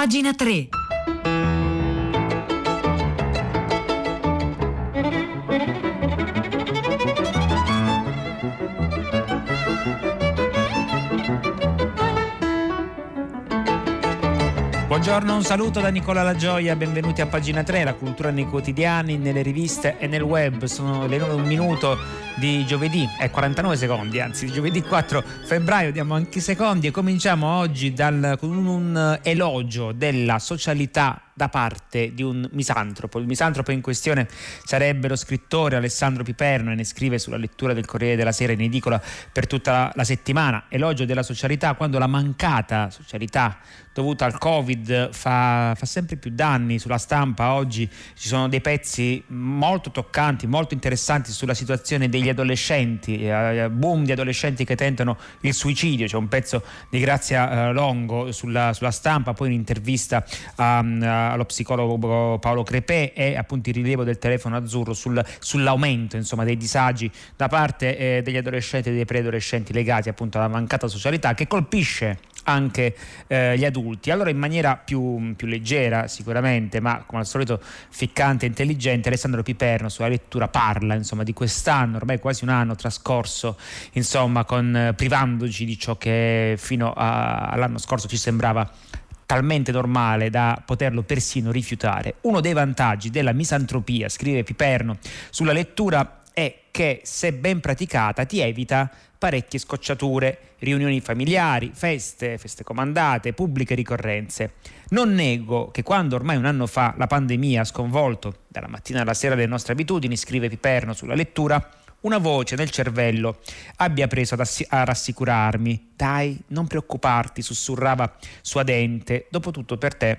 Pagina 3. Buongiorno, un saluto da Nicola La Gioia, benvenuti a pagina 3, la cultura nei quotidiani, nelle riviste e nel web. Sono le 9 un minuto di giovedì, è 49 secondi, anzi di giovedì 4 febbraio diamo anche i secondi e cominciamo oggi dal, con un elogio della socialità da parte di un misantropo. Il misantropo in questione sarebbe lo scrittore Alessandro Piperno e ne scrive sulla lettura del Corriere della Sera in edicola per tutta la, la settimana. Elogio della socialità quando la mancata socialità dovuta al Covid fa, fa, sempre più danni sulla stampa. Oggi ci sono dei pezzi molto toccanti, molto interessanti sulla situazione degli adolescenti, eh, boom di adolescenti che tentano il suicidio. C'è un pezzo di Grazia eh, Longo sulla, sulla, stampa, poi un'intervista a allo psicologo Paolo Crepè e appunto il rilievo del telefono azzurro sul, sull'aumento insomma, dei disagi da parte eh, degli adolescenti e dei preadolescenti legati appunto alla mancata socialità che colpisce anche eh, gli adulti. Allora in maniera più, più, leggera sicuramente, ma come al solito ficcante e intelligente, Alessandro Piperno sulla lettura parla insomma, di quest'anno, ormai quasi un anno trascorso, insomma, con, eh, privandoci di ciò che fino a, all'anno scorso ci sembrava talmente normale da poterlo persino rifiutare. Uno dei vantaggi della misantropia, scrive Piperno, sulla lettura è che se ben praticata ti evita parecchie scocciature, riunioni familiari, feste, feste comandate, pubbliche ricorrenze. Non nego che quando ormai un anno fa la pandemia ha sconvolto dalla mattina alla sera le nostre abitudini, scrive Piperno sulla lettura, una voce nel cervello abbia preso a rassicurarmi. Dai, non preoccuparti, sussurrava suadente. Dopotutto per te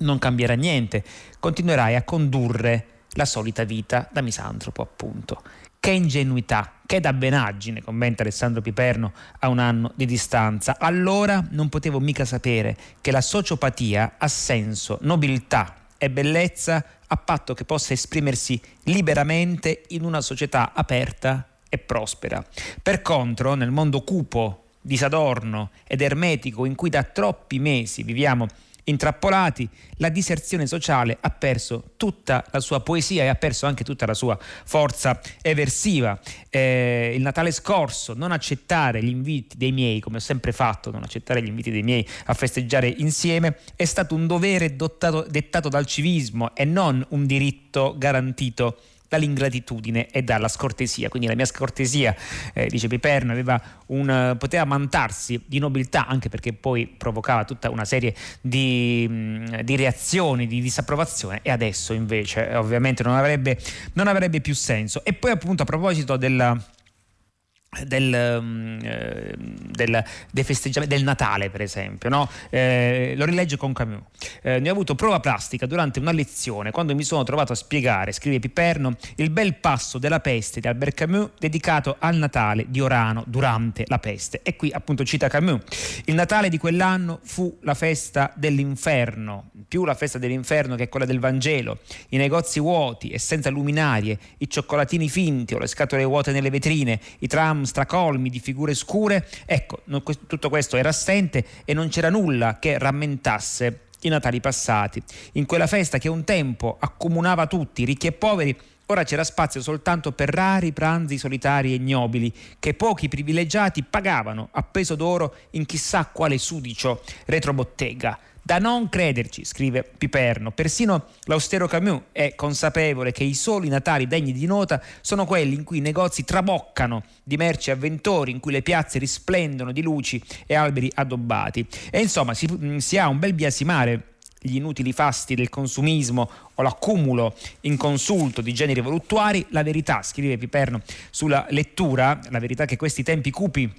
non cambierà niente. Continuerai a condurre la solita vita da misantropo, appunto. Che ingenuità, che dabbenaggine, commenta Alessandro Piperno a un anno di distanza. Allora non potevo mica sapere che la sociopatia ha senso, nobiltà e bellezza a patto che possa esprimersi liberamente in una società aperta e prospera. Per contro, nel mondo cupo, disadorno ed ermetico in cui da troppi mesi viviamo intrappolati, la diserzione sociale ha perso tutta la sua poesia e ha perso anche tutta la sua forza eversiva. Eh, il Natale scorso, non accettare gli inviti dei miei, come ho sempre fatto, non accettare gli inviti dei miei a festeggiare insieme, è stato un dovere dottato, dettato dal civismo e non un diritto garantito dall'ingratitudine e dalla scortesia. Quindi la mia scortesia, eh, dice Piperno, aveva un, poteva mantarsi di nobiltà anche perché poi provocava tutta una serie di, mm, di reazioni, di disapprovazione e adesso invece ovviamente non avrebbe, non avrebbe più senso. E poi appunto a proposito della del, mm, eh, del, del, Natale, per esempio. No? Eh, lo rilegge con Camus. Eh, ne ho avuto prova plastica durante una lezione quando mi sono trovato a spiegare, scrive Piperno, il bel passo della peste di Albert Camus dedicato al Natale di Orano durante la peste. E qui appunto cita Camus. Il Natale di quell'anno fu la festa dell'inferno, più la festa dell'inferno che quella del Vangelo. I negozi vuoti e senza luminarie, i cioccolatini finti o le scatole vuote nelle vetrine, i tram stracolmi di figure scure, ecco, non, tutto questo era assente e non c'era nulla che rammentasse i Natali passati. In quella festa che un tempo accomunava tutti, ricchi e poveri, Ora c'era spazio soltanto per rari pranzi solitari e ignobili che pochi privilegiati pagavano a peso d'oro in chissà quale sudicio retrobottega. Da non crederci, scrive Piperno, persino l'austero Camus è consapevole che i soli Natali degni di nota sono quelli in cui i negozi traboccano di merci avventori, in cui le piazze risplendono di luci e alberi addobbati. E insomma si, mm, si ha un bel biasimare gli inutili fasti del consumismo o l'accumulo inconsulto di generi voluttuari, la verità, scrive Piperno sulla lettura, la verità che questi tempi cupi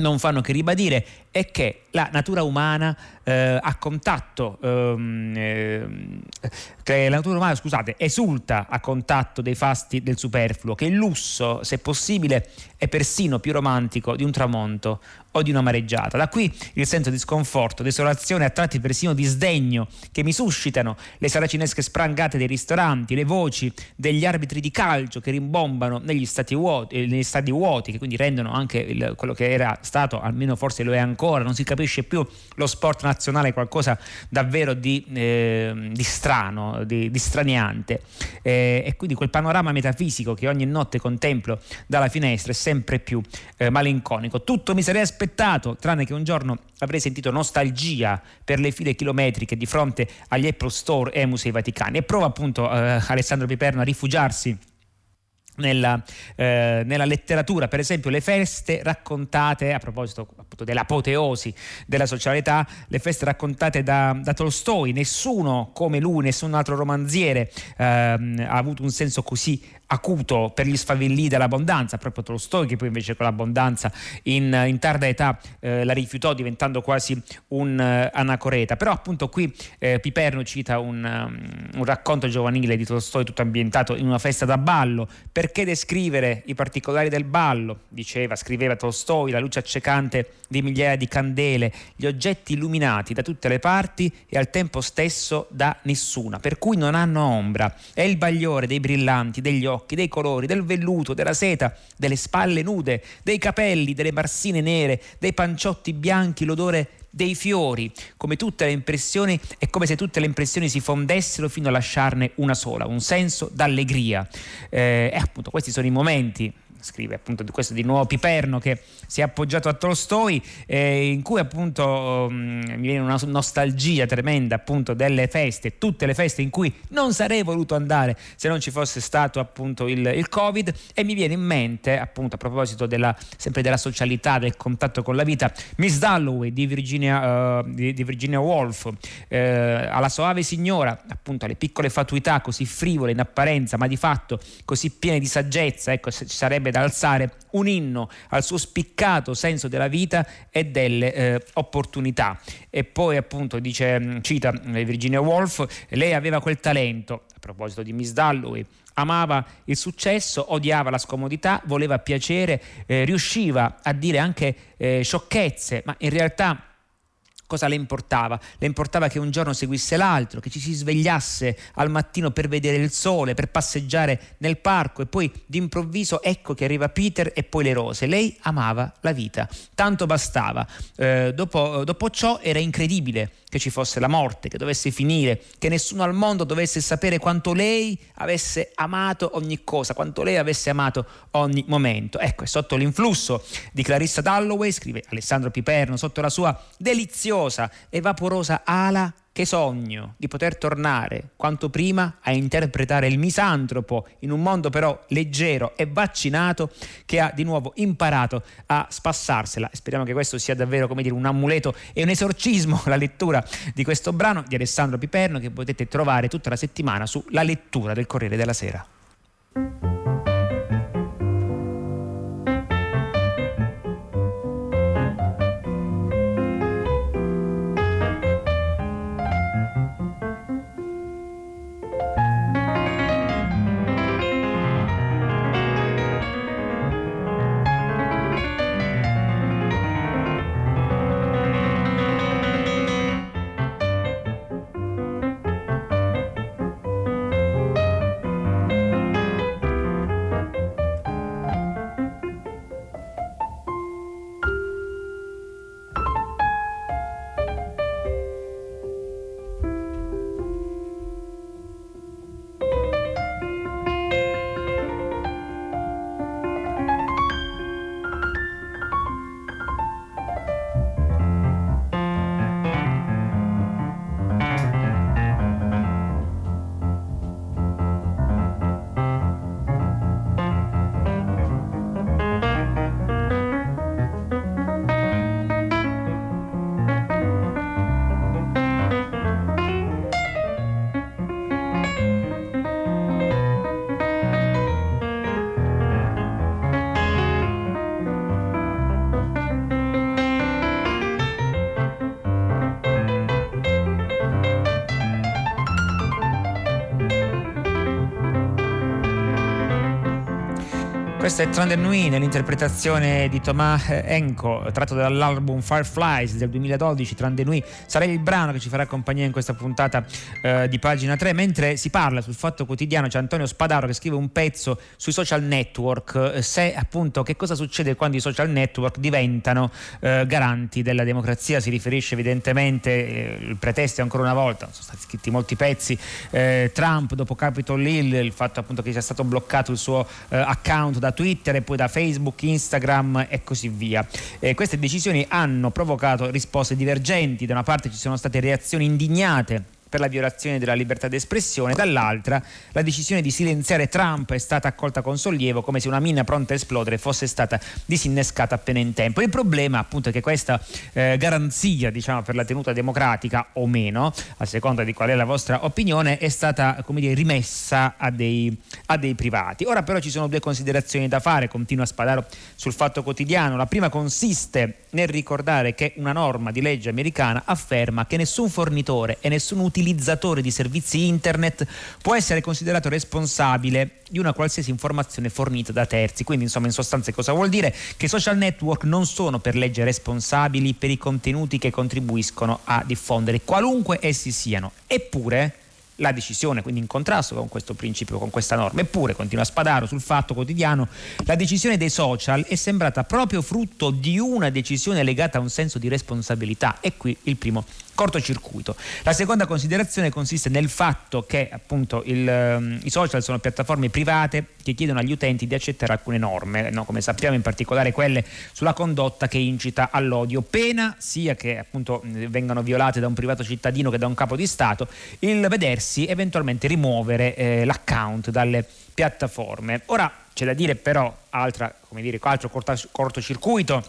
non fanno che ribadire è che la natura umana eh, a contatto ehm, eh, la natura umana scusate esulta a contatto dei fasti del superfluo che il lusso se possibile è persino più romantico di un tramonto o di una mareggiata. Da qui il senso di sconforto desolazione a tratti persino di sdegno che mi suscitano le saracinesche sprangate dei ristoranti le voci degli arbitri di calcio che rimbombano negli stati vuoti, negli stadi vuoti che quindi rendono anche il, quello che era stato almeno forse lo è ancora ancora, non si capisce più lo sport nazionale, qualcosa davvero di, eh, di strano, di, di straniante. Eh, e quindi quel panorama metafisico che ogni notte contemplo dalla finestra è sempre più eh, malinconico. Tutto mi sarei aspettato, tranne che un giorno avrei sentito nostalgia per le file chilometriche di fronte agli Apple Store e ai Musei Vaticani. E prova appunto eh, Alessandro Piperno a rifugiarsi nella, eh, nella, letteratura, per esempio le feste raccontate, a proposito appunto dell'apoteosi della socialità, le feste raccontate da, da Tolstoi, nessuno come lui, nessun altro romanziere eh, ha avuto un senso così acuto per gli sfavillì dell'abbondanza, proprio Tolstoi che poi invece con l'abbondanza in, in tarda età eh, la rifiutò diventando quasi un uh, anacoreta, però appunto qui eh, Piperno cita un, um, un, racconto giovanile di Tolstoi tutto ambientato in una festa da ballo, perché descrivere i particolari del ballo, diceva, scriveva Tolstoi, la luce accecante di migliaia di candele, gli oggetti illuminati da tutte le parti e al tempo stesso da nessuna, per cui non hanno ombra, è il bagliore dei brillanti, degli occhi, dei colori, del velluto, della seta, delle spalle nude, dei capelli, delle barsine nere, dei panciotti bianchi, l'odore dei fiori, come tutte le impressioni, è come se tutte le impressioni si fondessero fino a lasciarne una sola, un senso d'allegria. Eh, e appunto questi sono i momenti scrive appunto questo di nuovo Piperno che si è appoggiato a Tolstoi eh, in cui appunto um, mi viene una nostalgia tremenda appunto delle feste, tutte le feste in cui non sarei voluto andare se non ci fosse stato appunto il, il Covid. E mi viene in mente appunto a proposito della, sempre della socialità, del contatto con la vita, Miss Dalloway di Virginia, uh, di, di Virginia Woolf, eh, alla soave signora, appunto alle piccole fatuità così frivole in apparenza ma di fatto così piene di saggezza, ecco ci sarebbe serve da alzare un inno al suo spiccato senso della vita e delle eh, opportunità. E poi appunto dice, mm, cita eh, Virginia Woolf, lei aveva quel talento, a proposito di Miss Dalloway, amava il successo, odiava la scomodità, voleva piacere, eh, riusciva a dire anche eh, sciocchezze, ma in realtà cosa le importava? Le importava che un giorno seguisse l'altro, che ci si svegliasse al mattino per vedere il sole, per passeggiare nel parco e poi d'improvviso ecco che arriva Peter e poi le rose. Lei amava la vita, tanto bastava. Eh, dopo, dopo ciò era incredibile che ci fosse la morte, che dovesse finire, che nessuno al mondo dovesse sapere quanto lei avesse amato ogni cosa, quanto lei avesse amato ogni momento. Ecco, è sotto l'influsso di Clarissa Dalloway, scrive Alessandro Piperno, sotto la sua deliziosa e vaporosa ala che sogno di poter tornare quanto prima a interpretare il misantropo in un mondo però leggero e vaccinato che ha di nuovo imparato a spassarsela. speriamo che questo sia davvero come dire un amuleto e un esorcismo la lettura di questo brano di Alessandro Piperno che potete trovare tutta la settimana su La lettura del Corriere della Sera. Questa è Thunder Nui nell'interpretazione di Thomas Enco, tratto dall'album Fireflies del 2012. Thunder Nui sarà il brano che ci farà compagnia in questa puntata eh, di pagina 3. Mentre si parla sul fatto quotidiano, c'è Antonio Spadaro che scrive un pezzo sui social network. Eh, se appunto che cosa succede quando i social network diventano eh, garanti della democrazia. Si riferisce evidentemente, eh, il pretesto ancora una volta, sono stati scritti molti pezzi. Eh, Trump dopo Capitol Hill, il fatto appunto che sia stato bloccato il suo account da Twitter e poi da Facebook, Instagram e così via. Eh, queste decisioni hanno provocato risposte divergenti, da una parte ci sono state reazioni indignate per la violazione della libertà d'espressione, dall'altra la decisione di silenziare Trump è stata accolta con sollievo come se una mina pronta a esplodere fosse stata disinnescata appena in tempo. Il problema appunto è che questa eh, garanzia diciamo, per la tenuta democratica o meno, a seconda di qual è la vostra opinione, è stata come dire, rimessa a dei, a dei privati. Ora però ci sono due considerazioni da fare, continua Spadaro sul Fatto Quotidiano. La prima consiste nel ricordare che una norma di legge americana afferma che nessun fornitore e nessun utilizzatore utilizzatore di servizi internet può essere considerato responsabile di una qualsiasi informazione fornita da terzi. Quindi, insomma, in sostanza cosa vuol dire? Che i social network non sono per legge responsabili per i contenuti che contribuiscono a diffondere, qualunque essi siano. Eppure la decisione, quindi in contrasto con questo principio, con questa norma. Eppure, continua Spadaro sul fatto quotidiano, la decisione dei social è sembrata proprio frutto di una decisione legata a un senso di responsabilità. E qui il primo cortocircuito. La seconda considerazione consiste nel fatto che appunto il, um, i social sono piattaforme private che chiedono agli utenti di accettare alcune norme, no? come sappiamo in particolare quelle sulla condotta che incita all'odio, pena sia che appunto vengano violate da un privato cittadino che da un capo di Stato, il vedersi eventualmente rimuovere eh, l'account dalle piattaforme. Ora c'è da dire però altra, dire, altro cortocircuito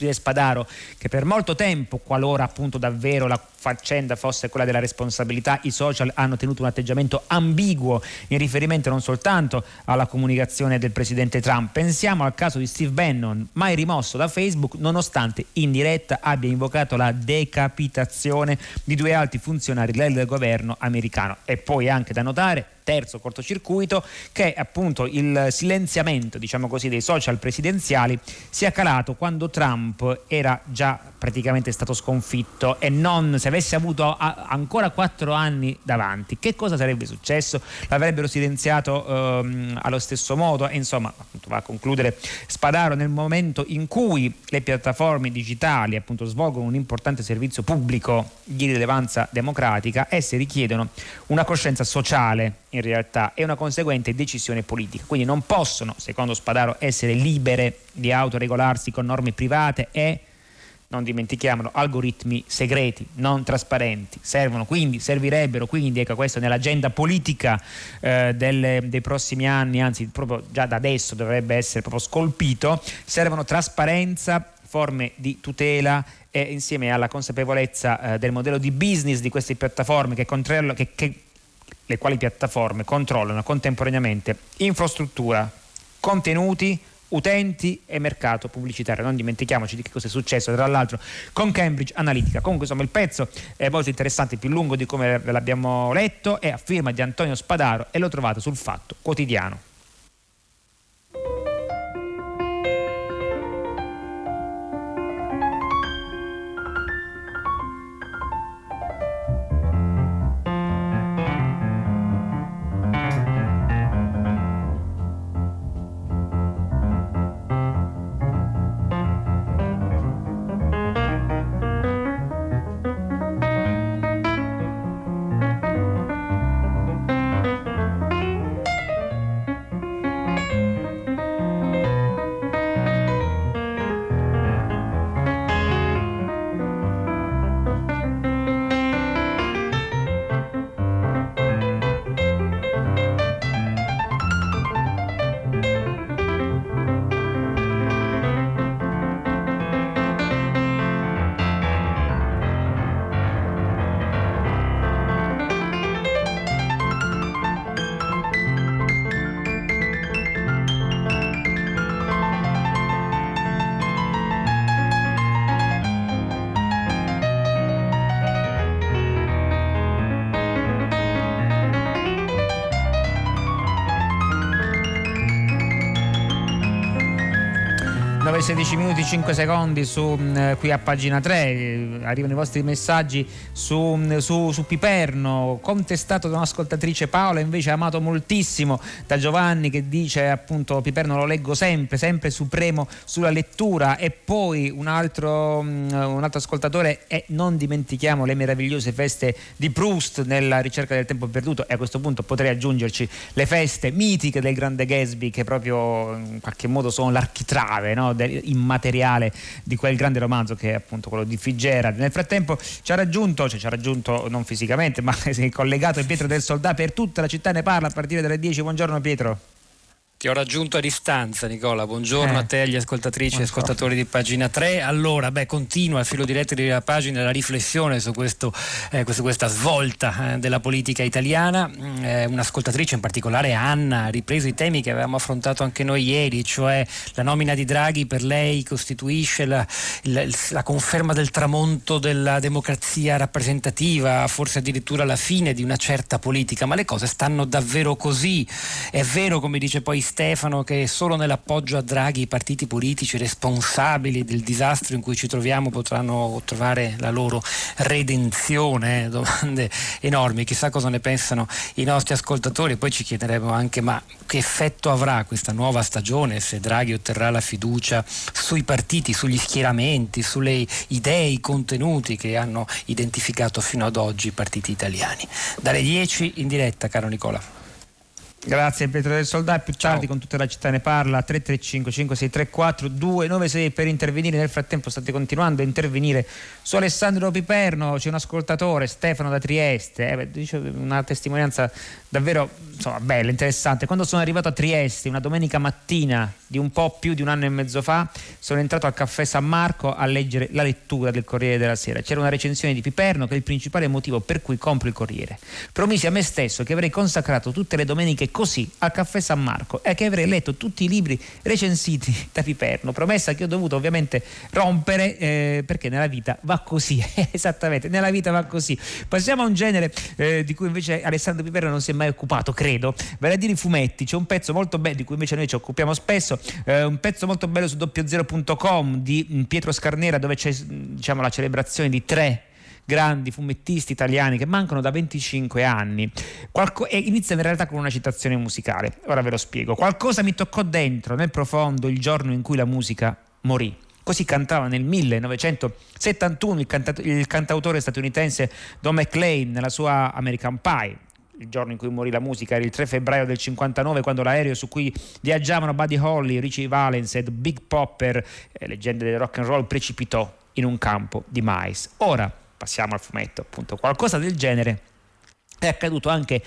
scrive Spadaro, che per molto tempo, qualora appunto davvero la faccenda fosse quella della responsabilità, i social hanno tenuto un atteggiamento ambiguo in riferimento non soltanto alla comunicazione del presidente Trump. Pensiamo al caso di Steve Bannon, mai rimosso da Facebook, nonostante in diretta abbia invocato la decapitazione di due alti funzionari del governo americano. E poi anche da notare terzo cortocircuito che appunto il silenziamento diciamo così dei social presidenziali sia calato quando Trump era già praticamente stato sconfitto e non se avesse avuto ancora quattro anni davanti che cosa sarebbe successo? L'avrebbero silenziato ehm, allo stesso modo e insomma appunto va a concludere Spadaro nel momento in cui le piattaforme digitali appunto svolgono un importante servizio pubblico di rilevanza democratica esse richiedono una coscienza sociale in realtà è una conseguente decisione politica. Quindi non possono, secondo Spadaro, essere libere di autoregolarsi con norme private e non dimentichiamolo, algoritmi segreti, non trasparenti. Servono quindi, servirebbero quindi, ecco questo nell'agenda politica eh, delle, dei prossimi anni, anzi proprio già da adesso dovrebbe essere proprio scolpito, servono trasparenza, forme di tutela e insieme alla consapevolezza eh, del modello di business di queste piattaforme che, che, che le quali piattaforme controllano contemporaneamente infrastruttura, contenuti, utenti e mercato pubblicitario. Non dimentichiamoci di che cosa è successo, tra l'altro, con Cambridge Analytica. Comunque, insomma, il pezzo è molto interessante, più lungo di come ve l'abbiamo letto, è a firma di Antonio Spadaro e l'ho trovato sul Fatto Quotidiano. E 16 minuti 5 secondi su, mm, qui a pagina 3 arrivano i vostri messaggi su, mm, su, su, Piperno contestato da un'ascoltatrice Paola invece amato moltissimo da Giovanni che dice appunto Piperno lo leggo sempre sempre supremo sulla lettura e poi un altro, mm, un altro ascoltatore e non dimentichiamo le meravigliose feste di Proust nella ricerca del tempo perduto e a questo punto potrei aggiungerci le feste mitiche del grande Gatsby che proprio in qualche modo sono l'architrave no? Immateriale di quel grande romanzo che è appunto quello di Fitzgerald. Nel frattempo ci ha raggiunto, cioè ci ha raggiunto non fisicamente, ma si è collegato Pietro del Soldato per tutta la città ne parla a partire dalle 10. Buongiorno Pietro. Ti ho raggiunto a distanza Nicola, buongiorno eh. a te, agli ascoltatrici e ascoltatori di pagina 3. Allora, beh, continua il filo diretto della pagina la riflessione su, questo, eh, su questa svolta eh, della politica italiana. Mm, eh, un'ascoltatrice in particolare, Anna, ha ripreso i temi che avevamo affrontato anche noi ieri, cioè la nomina di Draghi per lei costituisce la, la, la conferma del tramonto della democrazia rappresentativa, forse addirittura la fine di una certa politica, ma le cose stanno davvero così. È vero, come dice poi Stefano che solo nell'appoggio a Draghi i partiti politici responsabili del disastro in cui ci troviamo potranno trovare la loro redenzione, domande enormi, chissà cosa ne pensano i nostri ascoltatori, poi ci chiederemo anche ma che effetto avrà questa nuova stagione se Draghi otterrà la fiducia sui partiti, sugli schieramenti, sulle idee, i contenuti che hanno identificato fino ad oggi i partiti italiani. Dalle 10 in diretta, caro Nicola. Grazie Pietro del Soldato, più tardi Ciao. con tutta la città ne parla. 335 5634 296 per intervenire, nel frattempo state continuando a intervenire su Alessandro Piperno, c'è un ascoltatore Stefano da Trieste, eh, dice una testimonianza davvero insomma, bella, interessante. Quando sono arrivato a Trieste una domenica mattina di un po' più di un anno e mezzo fa, sono entrato al caffè San Marco a leggere la lettura del Corriere della Sera. C'era una recensione di Piperno che è il principale motivo per cui compro il Corriere. Promisi a me stesso che avrei consacrato tutte le domeniche così al caffè San Marco e che avrei letto tutti i libri recensiti da Piperno, promessa che ho dovuto ovviamente rompere eh, perché nella vita va così, esattamente, nella vita va così. Passiamo a un genere eh, di cui invece Alessandro Piperno non si è mai occupato, credo, vale a dire i fumetti, c'è un pezzo molto bello di cui invece noi ci occupiamo spesso, eh, un pezzo molto bello su doppiozero.com di Pietro Scarnera dove c'è diciamo, la celebrazione di tre grandi fumettisti italiani che mancano da 25 anni. Qualco- e inizia in realtà con una citazione musicale. Ora ve lo spiego. Qualcosa mi toccò dentro, nel profondo, il giorno in cui la musica morì. Così cantava nel 1971 il, canta- il cantautore statunitense Don McLean nella sua American Pie il giorno in cui morì la musica era il 3 febbraio del 59 quando l'aereo su cui viaggiavano Buddy Holly, Richie Valens e Big Popper, eh, leggende del rock and roll, precipitò in un campo di mais. Ora passiamo al fumetto, appunto, qualcosa del genere è accaduto anche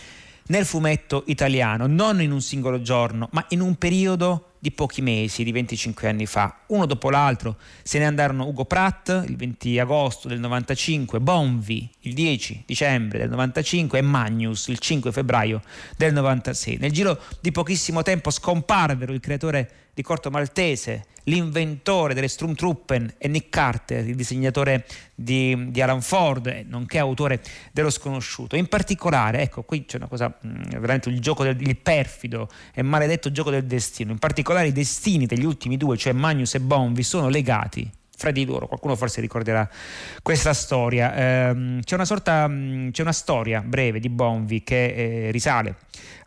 nel fumetto italiano, non in un singolo giorno, ma in un periodo di pochi mesi, di 25 anni fa. Uno dopo l'altro se ne andarono Ugo Pratt il 20 agosto del 95, Bonvi il 10 dicembre del 95 e Magnus il 5 febbraio del 96. Nel giro di pochissimo tempo scomparvero il creatore di Corto Maltese, l'inventore delle Sturmtruppen e Nick Carter, il disegnatore di, di, Alan Ford, nonché autore dello sconosciuto. In particolare, ecco, qui c'è una cosa, mm, veramente il gioco del il perfido e maledetto gioco del destino. In particolare i destini degli ultimi due, cioè Magnus e Bonvi, sono legati fra di loro. Qualcuno forse ricorderà questa storia. Eh, c'è, una sorta, mm, c'è una storia breve di Bonvi che eh, risale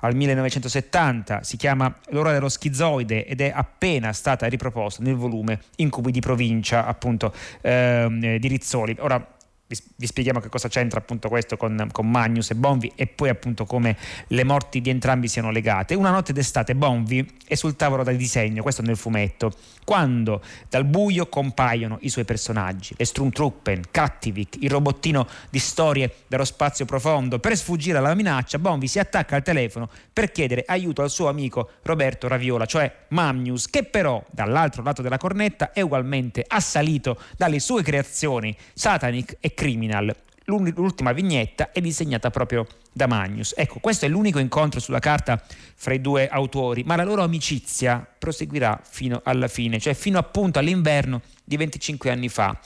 al 1970, si chiama L'ora dello schizoide ed è appena stata riproposta nel volume Incubi di provincia, appunto, eh, di Rizzoli. Ora, vi, vi, spieghiamo che cosa c'entra appunto questo con, con, Magnus e Bonvi e poi appunto come le morti di entrambi siano legate. Una notte d'estate Bonvi è sul tavolo da disegno, questo nel fumetto, quando dal buio compaiono i suoi personaggi, le Strumtruppen, Kattivik, il robottino di storie dallo spazio profondo. Per sfuggire alla minaccia Bonvi si attacca al telefono per chiedere aiuto al suo amico Roberto Raviola, cioè Magnus, che però dall'altro lato della cornetta è ugualmente assalito dalle sue creazioni Satanic e Criminal. L'ultima vignetta è disegnata proprio da Magnus. Ecco, questo è l'unico incontro sulla carta fra i due autori, ma la loro amicizia proseguirà fino alla fine, cioè fino appunto all'inverno di 25 anni fa.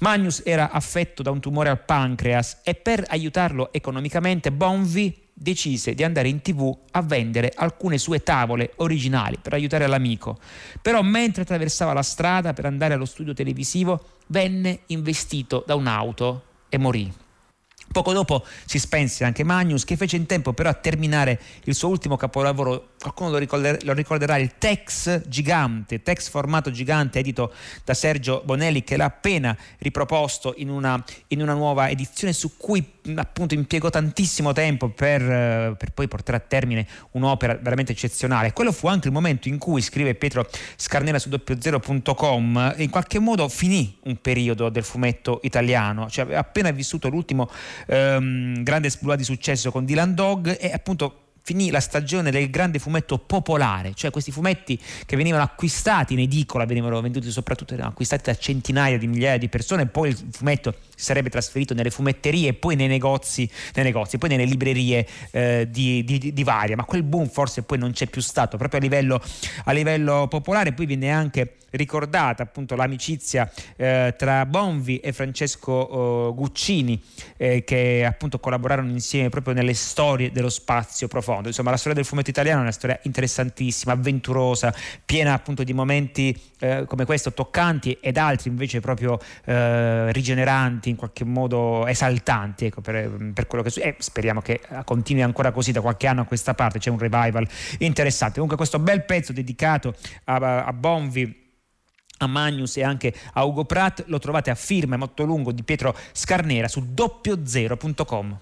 Magnus era affetto da un tumore al pancreas e per aiutarlo economicamente Bonvi decise di andare in tv a vendere alcune sue tavole originali per aiutare l'amico. Però mentre attraversava la strada per andare allo studio televisivo venne investito da un'auto e morì. Poco dopo si spense anche Magnus, che fece in tempo però a terminare il suo ultimo capolavoro. Qualcuno lo, ricorder- lo ricorderà, il Tex gigante, Tex formato gigante, edito da Sergio Bonelli, che l'ha appena riproposto in una, in una nuova edizione su cui appunto impiegò tantissimo tempo per, per, poi portare a termine un'opera veramente eccezionale. Quello fu anche il momento in cui, scrive Pietro Scarnera su doppiozero.com, in qualche modo finì un periodo del fumetto italiano, cioè appena vissuto l'ultimo ehm, grande esploit di successo con Dylan Dog e appunto finì la stagione del grande fumetto popolare, cioè questi fumetti che venivano acquistati in edicola, venivano venduti soprattutto acquistati da centinaia di migliaia di persone, poi il fumetto si sarebbe trasferito nelle fumetterie e poi nei negozi, nei negozi poi nelle librerie eh, di, di, di, varia, ma quel boom forse poi non c'è più stato, proprio a livello, a livello popolare, poi viene anche ricordata appunto l'amicizia eh, tra Bonvi e Francesco eh, Guccini che appunto collaborarono insieme proprio nelle storie dello spazio profondo. Insomma, la storia del fumetto italiano è una storia interessantissima, avventurosa, piena appunto di momenti eh, come questo toccanti ed altri invece proprio eh, rigeneranti, in qualche modo esaltanti, ecco, per, per quello che e speriamo che continui ancora così da qualche anno a questa parte, c'è un revival interessante. Comunque questo bel pezzo dedicato a, a Bonvi a Magnus e anche a Ugo Pratt lo trovate a firma molto lungo di Pietro Scarnera su doppiozero.com.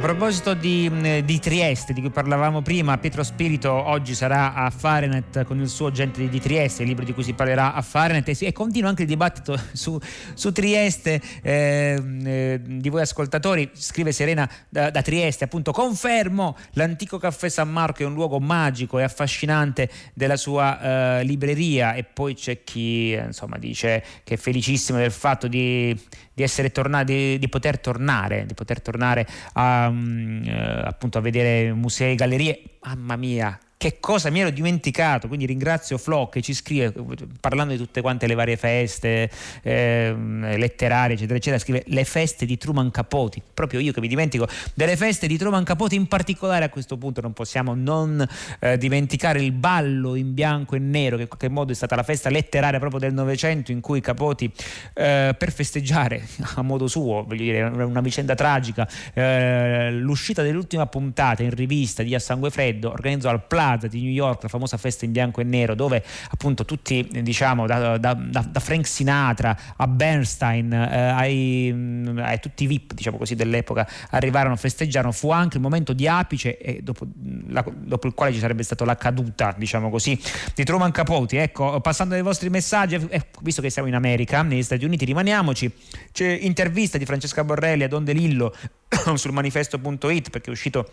proposito di, di, Trieste, di cui parlavamo prima, Pietro Spirito oggi sarà a Farenet con il suo Gente di Trieste, il libro di cui si parlerà a Farenet e, e continua anche il dibattito su, su Trieste eh, eh, di voi ascoltatori. Scrive Serena da, da, Trieste, appunto, confermo l'antico caffè San Marco è un luogo magico e affascinante della sua eh, libreria e poi c'è chi insomma dice che è felicissimo del fatto di di tornati, di, di, poter tornare, di poter tornare a, um, appunto a vedere musei e gallerie. Mamma mia, che cosa mi ero dimenticato, quindi ringrazio Flo che ci scrive parlando di tutte quante le varie feste eh, letterarie eccetera eccetera, scrive le feste di Truman Capote, proprio io che mi dimentico delle feste di Truman Capote, in particolare a questo punto non possiamo non eh, dimenticare il ballo in bianco e nero che in qualche modo è stata la festa letteraria proprio del Novecento in cui Capote eh, per festeggiare a modo suo, voglio dire una vicenda tragica, eh, l'uscita dell'ultima puntata in rivista di A Sangue Freddo organizzò al Plaza Plaza di New York, la famosa festa in bianco e nero, dove appunto tutti, diciamo, da, da, da Frank Sinatra a Bernstein, eh, ai, mm, ai, tutti i VIP, diciamo così, dell'epoca, arrivarono, festeggiarono, fu anche il momento di apice e dopo, la, dopo il quale ci sarebbe stata la caduta, diciamo così, di Truman Capote. Ecco, passando ai vostri messaggi, eh, visto che siamo in America, negli Stati Uniti, rimaniamoci, c'è intervista di Francesca Borrelli a Don DeLillo sul manifesto.it perché è uscito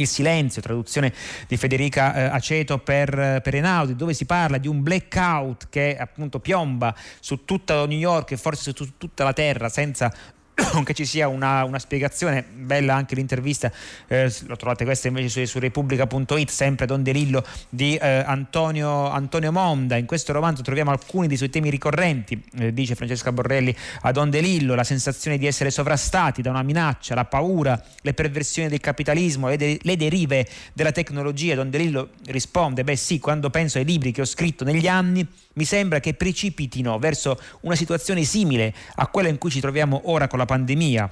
il silenzio, traduzione di Federica eh, Aceto per, per Enaudi, dove si parla di un blackout che appunto piomba su tutta New York e forse su tutta la terra senza che ci sia una, una, spiegazione, bella anche l'intervista, eh, lo trovate questa invece su, su Repubblica.it, sempre Don Delillo di eh, Antonio, Antonio, Monda. In questo romanzo troviamo alcuni dei suoi temi ricorrenti, eh, dice Francesca Borrelli a Don Delillo, la sensazione di essere sovrastati da una minaccia, la paura, le perversioni del capitalismo, le, de- le derive della tecnologia. Don Delillo risponde, beh sì, quando penso ai libri che ho scritto negli anni, mi sembra che precipitino verso una situazione simile a quella in cui ci troviamo ora con la pandemia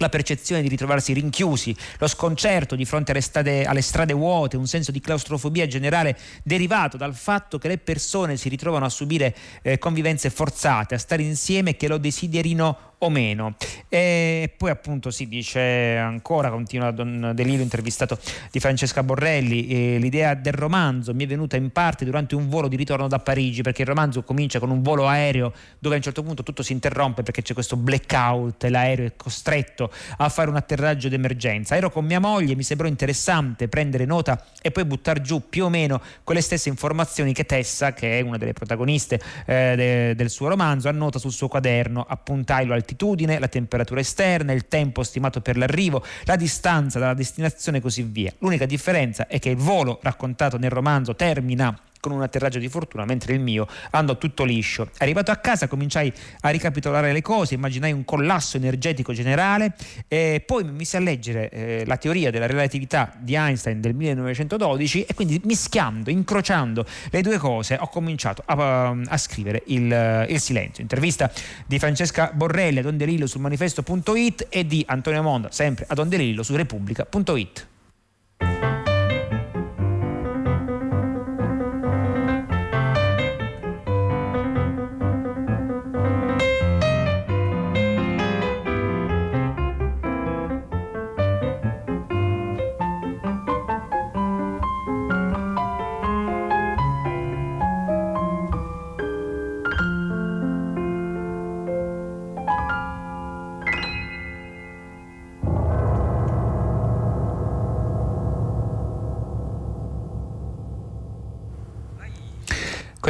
la percezione di ritrovarsi rinchiusi, lo sconcerto di fronte alle strade, alle strade, vuote, un senso di claustrofobia generale derivato dal fatto che le persone si ritrovano a subire eh, convivenze forzate, a stare insieme che lo desiderino o meno. E poi appunto si dice ancora, continua Don Delilo intervistato di Francesca Borrelli, eh, l'idea del romanzo mi è venuta in parte durante un volo di ritorno da Parigi, perché il romanzo comincia con un volo aereo dove a un certo punto tutto si interrompe perché c'è questo blackout l'aereo è costretto a fare un atterraggio d'emergenza. Ero con mia moglie, mi sembrò interessante prendere nota e poi buttare giù più o meno quelle stesse informazioni che Tessa, che è una delle protagoniste eh, de, del suo romanzo, annota sul suo quaderno. Appuntai l'altitudine, la temperatura esterna, il tempo stimato per l'arrivo, la distanza dalla destinazione e così via. L'unica differenza è che il volo raccontato nel romanzo termina con un atterraggio di fortuna, mentre il mio andò tutto liscio. Arrivato a casa cominciai a ricapitolare le cose, immaginai un collasso energetico generale e poi mi misi a leggere eh, la teoria della relatività di Einstein del 1912 e quindi mischiando, incrociando le due cose ho cominciato a, a scrivere il, il, silenzio. Intervista di Francesca Borrelli a Don Delillo sul manifesto.it e di Antonio Monda sempre a Don Delillo su repubblica.it.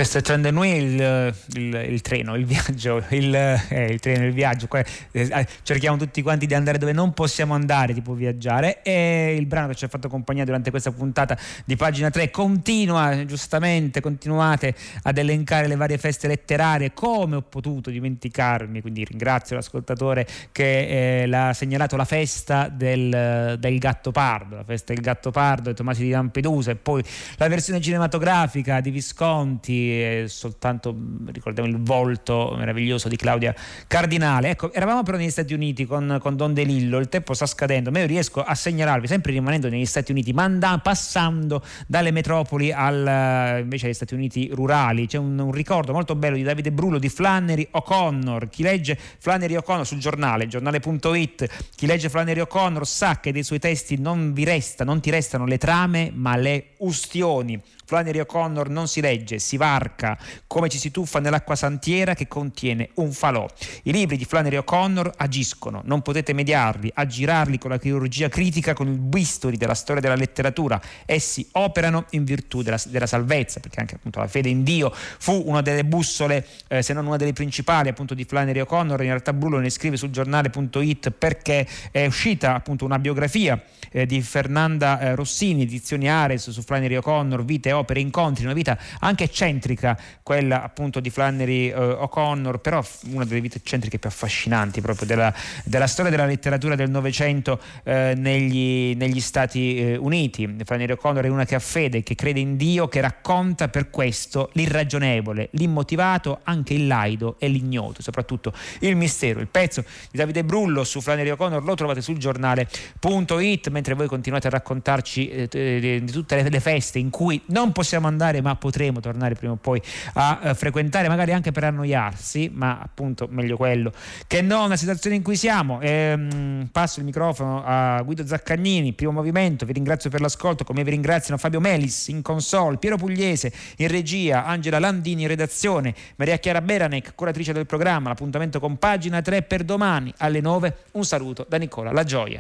Questo è Trend Nous, il, il, il, treno, il viaggio, il, eh, il treno, il viaggio. Eh, eh, cerchiamo tutti quanti di andare dove non possiamo andare, tipo viaggiare. E il brano che ci ha fatto compagnia durante questa puntata di pagina 3 continua, giustamente, continuate ad elencare le varie feste letterarie. Come ho potuto dimenticarmi? Quindi ringrazio l'ascoltatore che eh, l'ha segnalato la festa del, del Gatto Pardo, la festa del Gatto Pardo di Tomasi di Lampedusa e poi la versione cinematografica di Visconti soltanto ricordiamo il volto meraviglioso di Claudia Cardinale. Ecco, eravamo però negli Stati Uniti con, con Don De Lillo, il tempo sta scadendo, ma io riesco a segnalarvi, sempre rimanendo negli Stati Uniti, ma and- passando dalle metropoli al, invece agli Stati Uniti rurali. C'è un, un, ricordo molto bello di Davide Brullo, di Flannery O'Connor. Chi legge Flannery O'Connor sul giornale, giornale.it, chi legge Flannery O'Connor sa che dei suoi testi non vi resta, non ti restano le trame, ma le ustioni. Flannery O'Connor non si legge, si varca, come ci si tuffa nell'acqua santiera che contiene un falò. I libri di Flannery O'Connor agiscono, non potete mediarli, aggirarli con la chirurgia critica, con il bisturi della storia della letteratura. Essi operano in virtù della, della salvezza, perché anche appunto la fede in Dio fu una delle bussole, eh, se non una delle principali appunto di Flannery O'Connor. In realtà Bruno ne scrive sul giornale.it perché è uscita appunto una biografia eh, di Fernanda eh, Rossini, edizioni Ares su Flannery O'Connor, vite, opere, incontri, una vita anche eccentrica, quella appunto di Flannery eh, O'Connor, però una delle vite eccentriche più affascinanti proprio della, della storia della letteratura del Novecento eh, negli, negli, Stati eh, Uniti. Flannery O'Connor è una che ha fede, che crede in Dio, che racconta per questo l'irragionevole, l'immotivato, anche il laido e l'ignoto, soprattutto il mistero. Il pezzo di Davide Brullo su Flannery O'Connor lo trovate sul giornale.it mentre voi continuate a raccontarci eh, di tutte le feste in cui non non possiamo andare ma potremo tornare prima o poi a eh, frequentare magari anche per annoiarsi ma appunto meglio quello che non la situazione in cui siamo. Ehm, passo il microfono a Guido Zaccagnini primo movimento vi ringrazio per l'ascolto come vi ringraziano Fabio Melis in console Piero Pugliese in regia Angela Landini in redazione Maria Chiara Beranec curatrice del programma l'appuntamento con pagina 3 per domani alle 9 un saluto da Nicola La Gioia